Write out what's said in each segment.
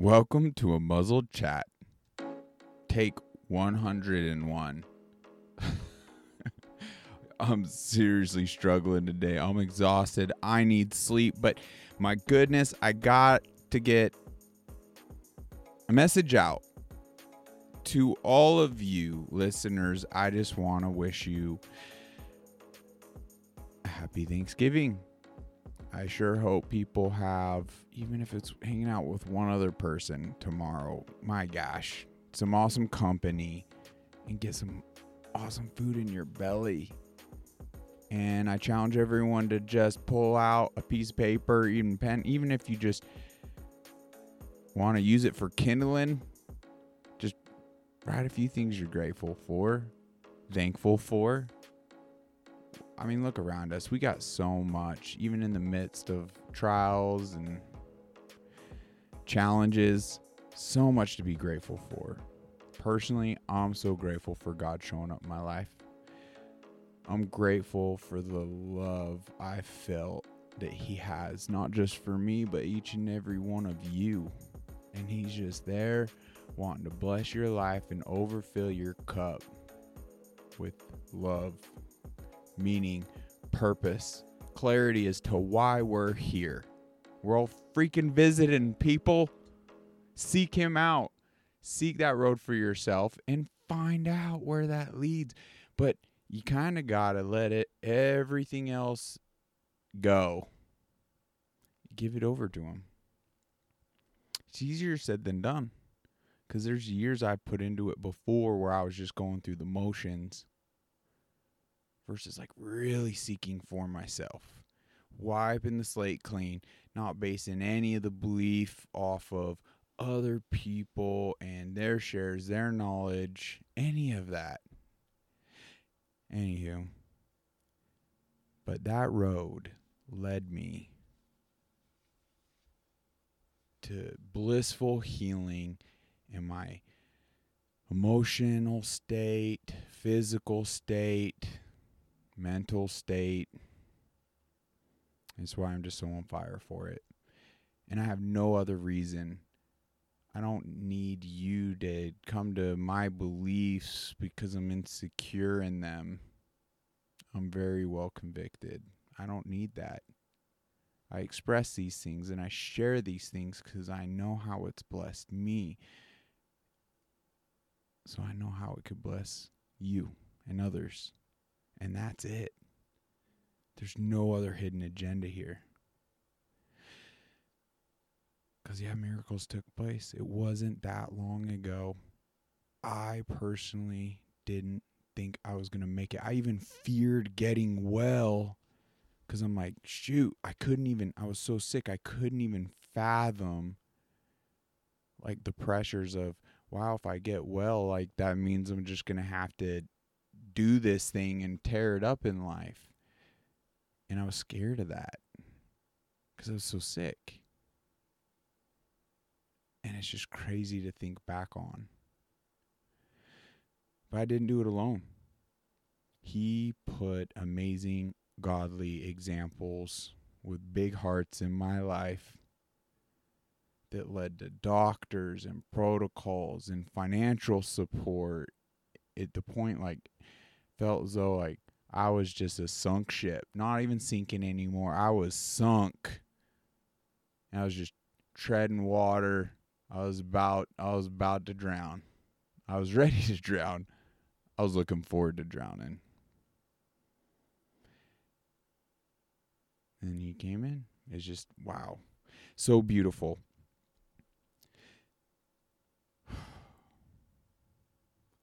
Welcome to a muzzled chat. Take 101. I'm seriously struggling today. I'm exhausted. I need sleep, but my goodness, I got to get a message out to all of you listeners. I just want to wish you a happy Thanksgiving. I sure hope people have, even if it's hanging out with one other person tomorrow, my gosh, some awesome company and get some awesome food in your belly. And I challenge everyone to just pull out a piece of paper, even pen, even if you just want to use it for kindling, just write a few things you're grateful for, thankful for. I mean, look around us. We got so much, even in the midst of trials and challenges, so much to be grateful for. Personally, I'm so grateful for God showing up in my life. I'm grateful for the love I felt that He has, not just for me, but each and every one of you. And He's just there wanting to bless your life and overfill your cup with love meaning, purpose, clarity as to why we're here. We're all freaking visiting people. Seek Him out. Seek that road for yourself and find out where that leads. But you kind of got to let it, everything else go. Give it over to Him. It's easier said than done because there's years I put into it before where I was just going through the motions versus like really seeking for myself. Wiping the slate clean, not basing any of the belief off of other people and their shares, their knowledge, any of that. Anywho, but that road led me to blissful healing in my emotional state, physical state, mental state. That's why I'm just so on fire for it. And I have no other reason. I don't need you to come to my beliefs because I'm insecure in them. I'm very well convicted. I don't need that. I express these things and I share these things because I know how it's blessed me. So I know how it could bless you and others. And that's it. There's no other hidden agenda here. Because, yeah, miracles took place. It wasn't that long ago. I personally didn't think I was going to make it. I even feared getting well because I'm like, shoot, I couldn't even, I was so sick, I couldn't even fathom like the pressures of, wow, if I get well, like that means I'm just going to have to do this thing and tear it up in life. And I was scared of that because I was so sick. And it's just crazy to think back on. But I didn't do it alone. He put amazing, godly examples with big hearts in my life that led to doctors and protocols and financial support at the point like felt as though like I was just a sunk ship, not even sinking anymore. I was sunk. I was just treading water. I was about I was about to drown. I was ready to drown. I was looking forward to drowning. And he came in. It's just wow. So beautiful.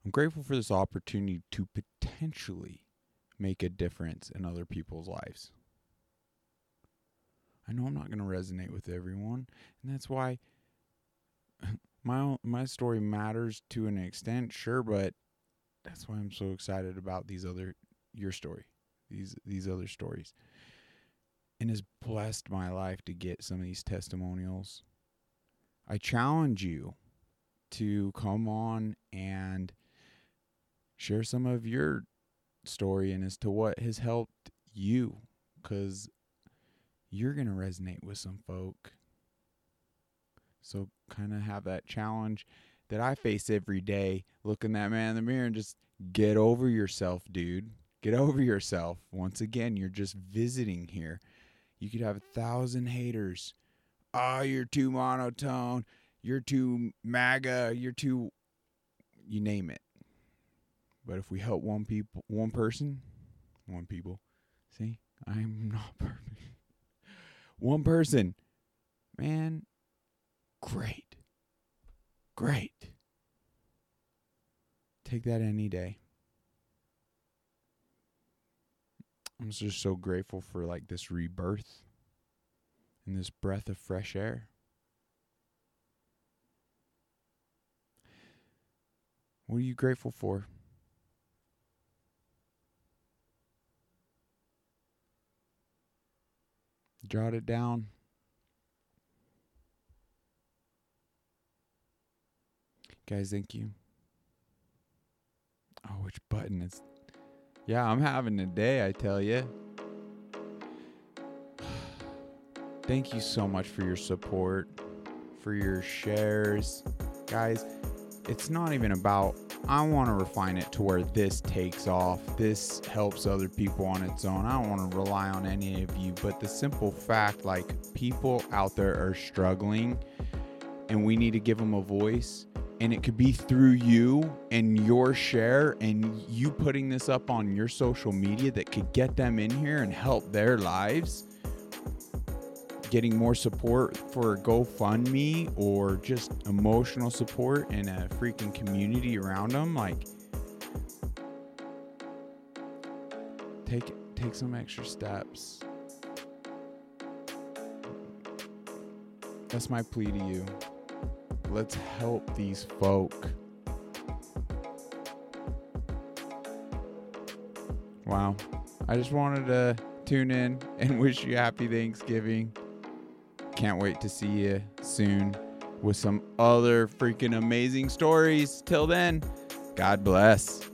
I'm grateful for this opportunity to potentially make a difference in other people's lives. I know I'm not going to resonate with everyone, and that's why my my story matters to an extent, sure, but that's why I'm so excited about these other your story, these these other stories. And has blessed my life to get some of these testimonials. I challenge you to come on and share some of your story and as to what has helped you because you're going to resonate with some folk. So kind of have that challenge that I face every day, looking that man in the mirror and just get over yourself, dude. Get over yourself. Once again, you're just visiting here. You could have a thousand haters. Oh, you're too monotone. You're too MAGA. You're too, you name it. But if we help one people, one person, one people, see, I'm not perfect. One person, man, great, great. Take that any day. I'm just so grateful for like this rebirth and this breath of fresh air. What are you grateful for? Jot it down. Guys, thank you. Oh, which button is. Yeah, I'm having a day, I tell you. Thank you so much for your support, for your shares. Guys, it's not even about I want to refine it to where this takes off. This helps other people on its own. I don't want to rely on any of you, but the simple fact like people out there are struggling and we need to give them a voice and it could be through you and your share and you putting this up on your social media that could get them in here and help their lives getting more support for GoFundMe or just emotional support and a freaking community around them, like take take some extra steps. That's my plea to you. Let's help these folk. Wow. I just wanted to tune in and wish you happy Thanksgiving. Can't wait to see you soon with some other freaking amazing stories. Till then, God bless.